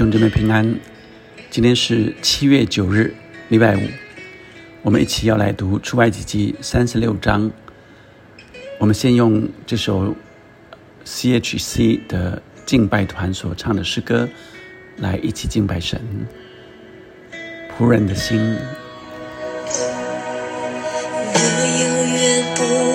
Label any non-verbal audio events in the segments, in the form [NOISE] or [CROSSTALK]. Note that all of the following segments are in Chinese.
兄弟们平安，今天是七月九日，礼拜五，我们一起要来读出埃及记三十六章。我们先用这首 C.H.C 的敬拜团所唱的诗歌来一起敬拜神。仆人的心，我永远不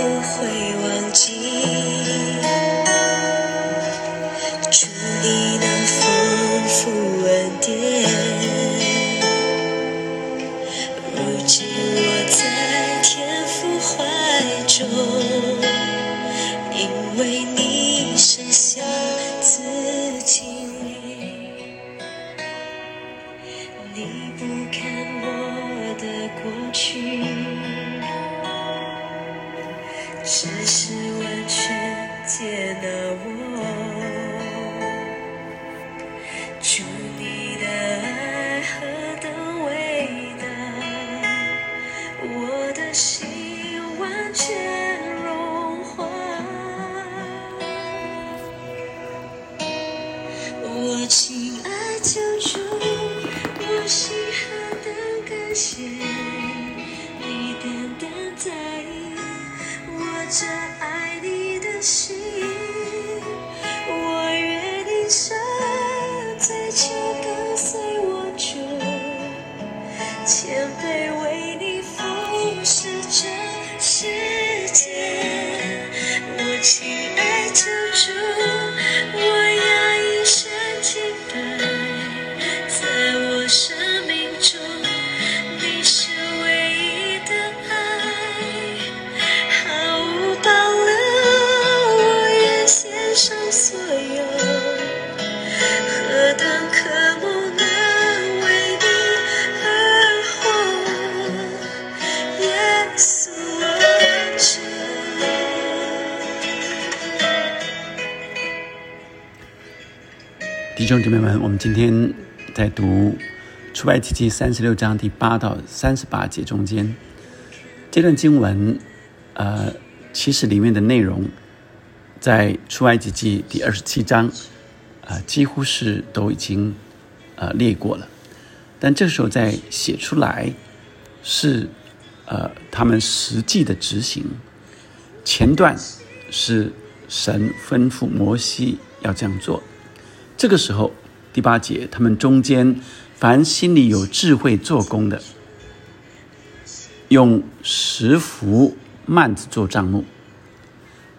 我弟兄姊妹们，我们今天在读出埃及记三十六章第八到三十八节中间这段经文，呃，其实里面的内容在出埃及记第二十七章，啊、几乎是都已经呃列过了，但这时候再写出来是呃他们实际的执行。前段是神吩咐摩西要这样做。这个时候，第八节，他们中间凡心里有智慧做工的，用十幅幔子做帐幕。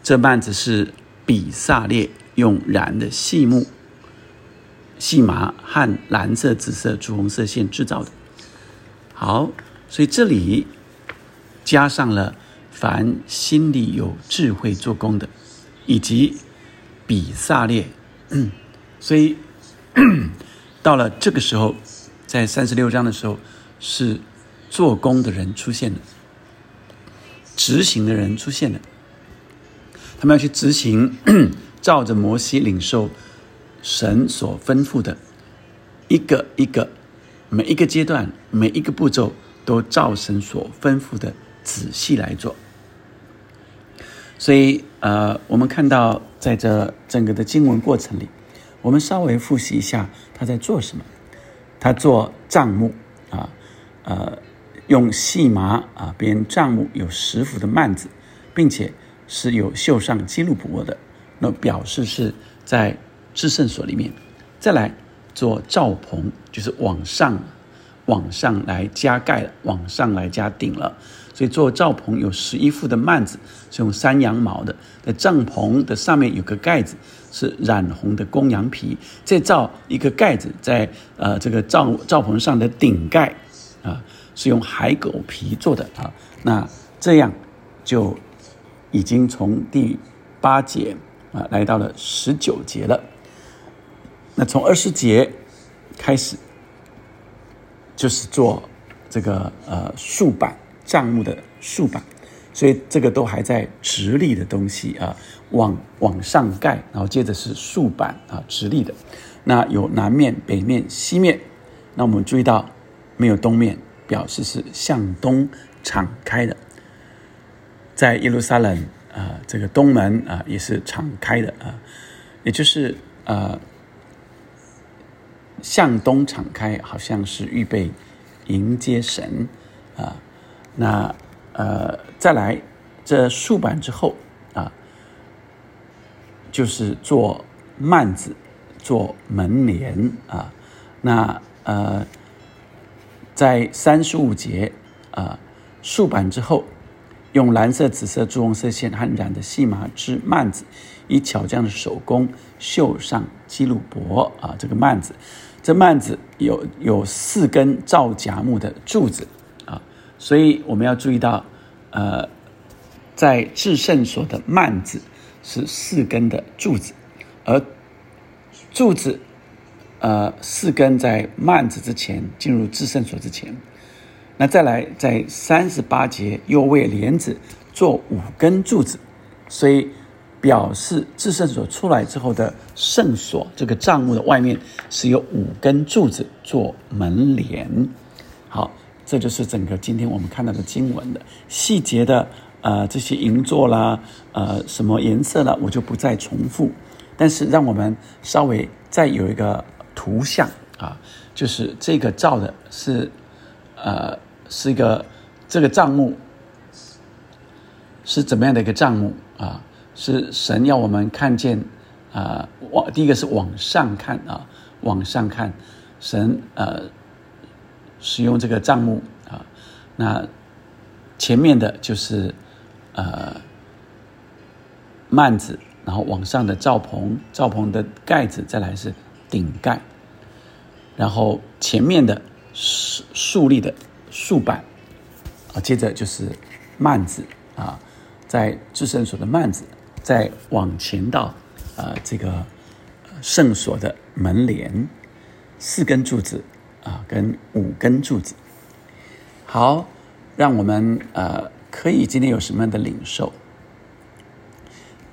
这幔子是比萨列用染的细木、细麻和蓝色、紫色、朱红色线制造的。好，所以这里加上了凡心里有智慧做工的，以及比萨列。所以 [CLEARS THROAT] 到了这个时候，在三十六章的时候，是做工的人出现了，执行的人出现了。他们要去执行，[CLEARS THROAT] 照着摩西领受神所吩咐的，一个一个，每一个阶段，每一个步骤，都照神所吩咐的仔细来做。所以，呃，我们看到在这整个的经文过程里，我们稍微复习一下他在做什么。他做帐幕啊，呃，用细麻啊编帐幕，有十幅的幔子，并且是有绣上基路伯的，那表示是在至圣所里面。再来做罩棚，就是往上往上来加盖了，往上来加顶了。所以做罩棚有十一副的幔子，是用山羊毛的。在帐篷的上面有个盖子，是染红的公羊皮。再造一个盖子，在呃这个罩罩棚上的顶盖啊，是用海狗皮做的啊。那这样就已经从第八节啊来到了十九节了。那从二十节开始，就是做这个呃竖板。账目的竖板，所以这个都还在直立的东西啊，往往上盖，然后接着是竖板啊，直立的。那有南面、北面、西面，那我们注意到没有东面，表示是向东敞开的。在耶路撒冷啊，这个东门啊也是敞开的啊，也就是呃向东敞开，好像是预备迎接神啊。那呃，再来这竖板之后啊，就是做幔子，做门帘啊。那呃，在三十五节啊，竖板之后。用蓝色、紫色、朱红色线和染的细麻织幔子，以巧匠的手工绣上基路伯啊，这个幔子，这幔子有有四根皂荚木的柱子，所以我们要注意到，呃，在至圣所的幔子是四根的柱子，而柱子呃四根在幔子之前进入至圣所之前。那再来，在三十八节又为帘子做五根柱子，所以表示至圣所出来之后的圣所这个帐幕的外面是有五根柱子做门帘。好，这就是整个今天我们看到的经文的细节的呃这些银座啦，呃什么颜色啦，我就不再重复。但是让我们稍微再有一个图像啊，就是这个照的是呃。是一个这个账目是怎么样的一个账目啊？是神要我们看见啊，往第一个是往上看啊，往上看，神呃使用这个账目啊，那前面的就是呃幔子，然后往上的罩棚，罩棚的盖子，再来是顶盖，然后前面的竖竖立的。竖板啊，接着就是幔子啊，在至圣所的幔子，再往前到呃这个圣所的门帘，四根柱子啊，跟五根柱子。好，让我们呃可以今天有什么样的领受？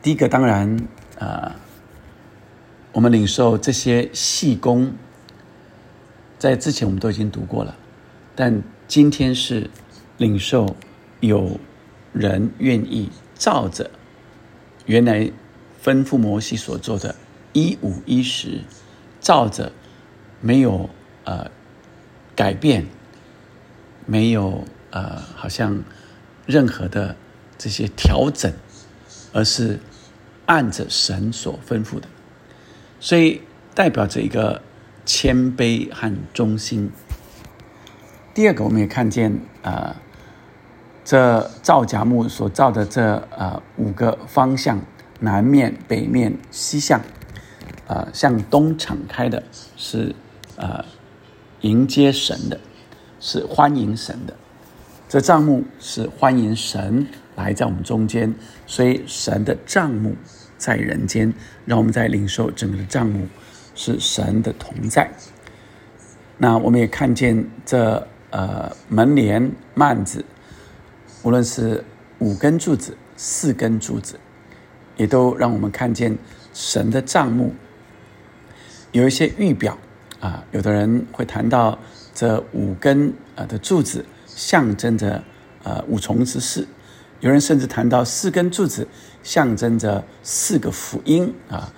第一个当然啊，我们领受这些细工，在之前我们都已经读过了，但。今天是领受有人愿意照着原来吩咐摩西所做的一五一十，照着没有呃改变，没有呃好像任何的这些调整，而是按着神所吩咐的，所以代表着一个谦卑和忠心。第二个，我们也看见啊，这造甲木所造的这呃五个方向，南面、北面、西向，呃，向东敞开的，是呃迎接神的，是欢迎神的。这帐幕是欢迎神来在我们中间，所以神的帐幕在人间，让我们在领受整个的帐幕是神的同在。那我们也看见这。呃，门帘、幔子，无论是五根柱子、四根柱子，也都让我们看见神的账目。有一些预表啊，有的人会谈到这五根啊的柱子象征着呃五重之事，有人甚至谈到四根柱子象征着四个福音啊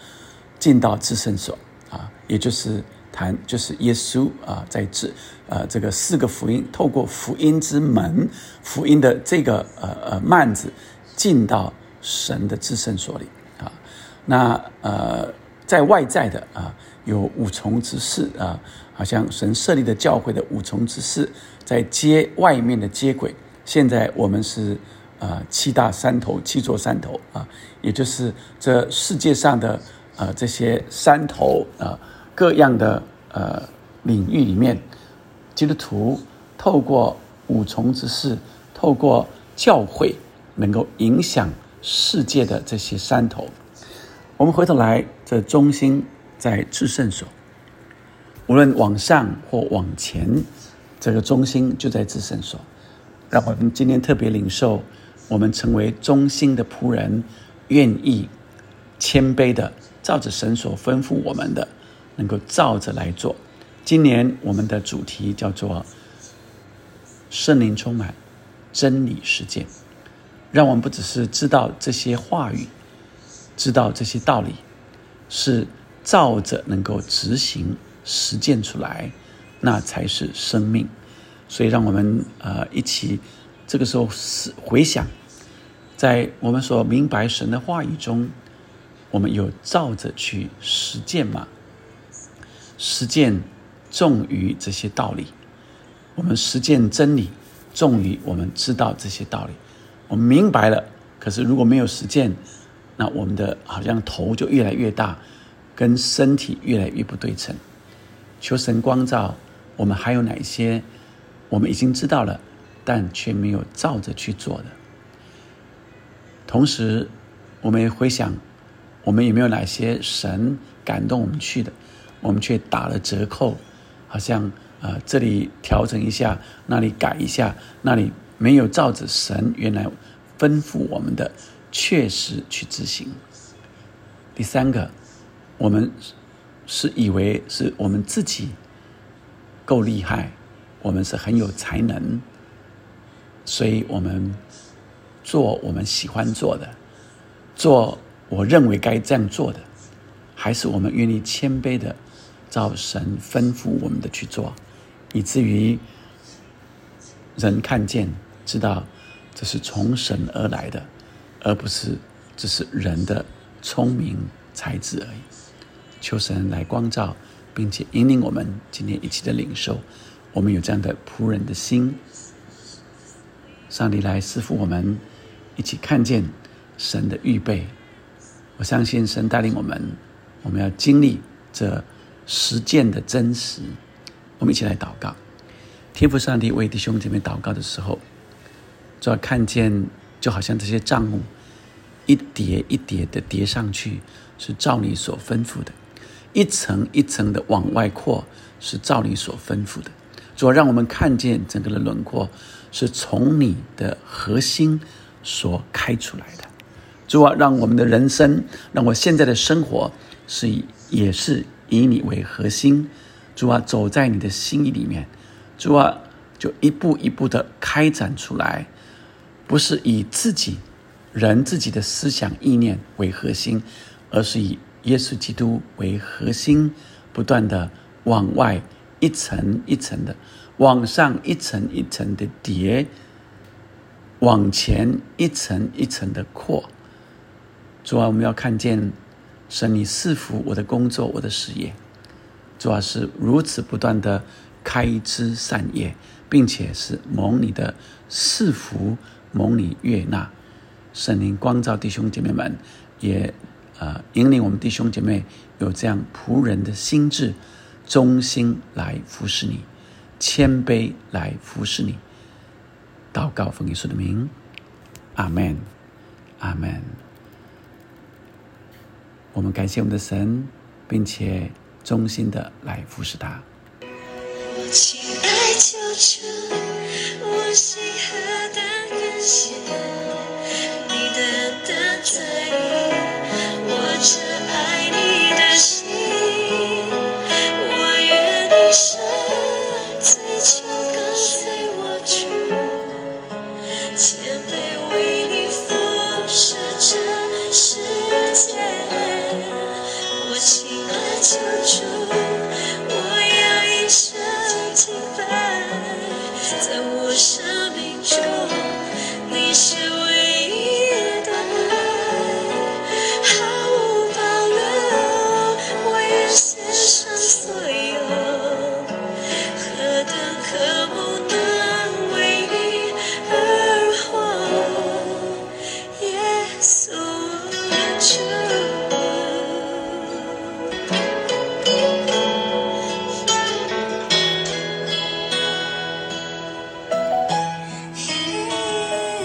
进到至圣所啊，也就是。谈就是耶稣啊，在这呃这个四个福音，透过福音之门，福音的这个呃呃幔子，进到神的至圣所里啊。那呃在外在的啊，有五重之事啊，好像神设立的教会的五重之事，在接外面的接轨。现在我们是呃七大山头，七座山头啊，也就是这世界上的呃这些山头啊。各样的呃领域里面，基督徒透过五重之事，透过教会，能够影响世界的这些山头。我们回头来，这中心在至圣所，无论往上或往前，这个中心就在至圣所。让我们今天特别领受，我们成为中心的仆人，愿意谦卑的照着神所吩咐我们的。能够照着来做。今年我们的主题叫做“圣灵充满真理实践”，让我们不只是知道这些话语，知道这些道理，是照着能够执行实践出来，那才是生命。所以，让我们呃一起，这个时候是回想，在我们所明白神的话语中，我们有照着去实践吗？实践重于这些道理。我们实践真理重于我们知道这些道理。我们明白了，可是如果没有实践，那我们的好像头就越来越大，跟身体越来越不对称。求神光照，我们还有哪些我们已经知道了，但却没有照着去做的？同时，我们也回想，我们有没有哪些神感动我们去的，我们却打了折扣，好像呃这里调整一下，那里改一下，那里没有照着神原来吩咐我们的。确实去执行。第三个，我们是以为是我们自己够厉害，我们是很有才能，所以我们做我们喜欢做的，做我认为该这样做的，还是我们愿意谦卑的照神吩咐我们的去做，以至于人看见知道这是从神而来的。而不是只是人的聪明才智而已。求神来光照，并且引领我们今天一起的领受。我们有这样的仆人的心，上帝来师傅我们，一起看见神的预备。我相信神带领我们，我们要经历这实践的真实。我们一起来祷告，天父上帝为弟兄姐妹祷告的时候，就要看见。就好像这些账目一叠一叠的叠上去，是照你所吩咐的；一层一层的往外扩，是照你所吩咐的。主要让我们看见整个的轮廓是从你的核心所开出来的。主啊，让我们的人生，让我现在的生活是以也是以你为核心。主啊，走在你的心意里面，主啊，就一步一步的开展出来。不是以自己人自己的思想意念为核心，而是以耶稣基督为核心，不断的往外一层一层的往上一层一层的叠，往前一层一层的扩。主啊，我们要看见神你赐福我的工作，我的事业，主要是如此不断的开枝散叶，并且是蒙你的赐福。蒙你悦纳，圣灵光照弟兄姐妹们，也呃引领我们弟兄姐妹有这样仆人的心智，忠心来服侍你，谦卑来服侍你。祷告奉耶稣的名，阿门，阿门。我们感谢我们的神，并且忠心的来服侍他。亲爱救主，我心何等。谢你的大罪，只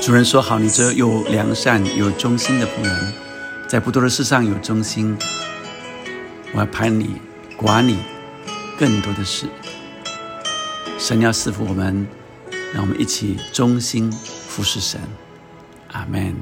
主人说：“好，你这有良善、有忠心的仆人，在不多的事上有忠心，我要派你管你更多的事。神要赐福我们，让我们一起忠心服侍神。阿门。”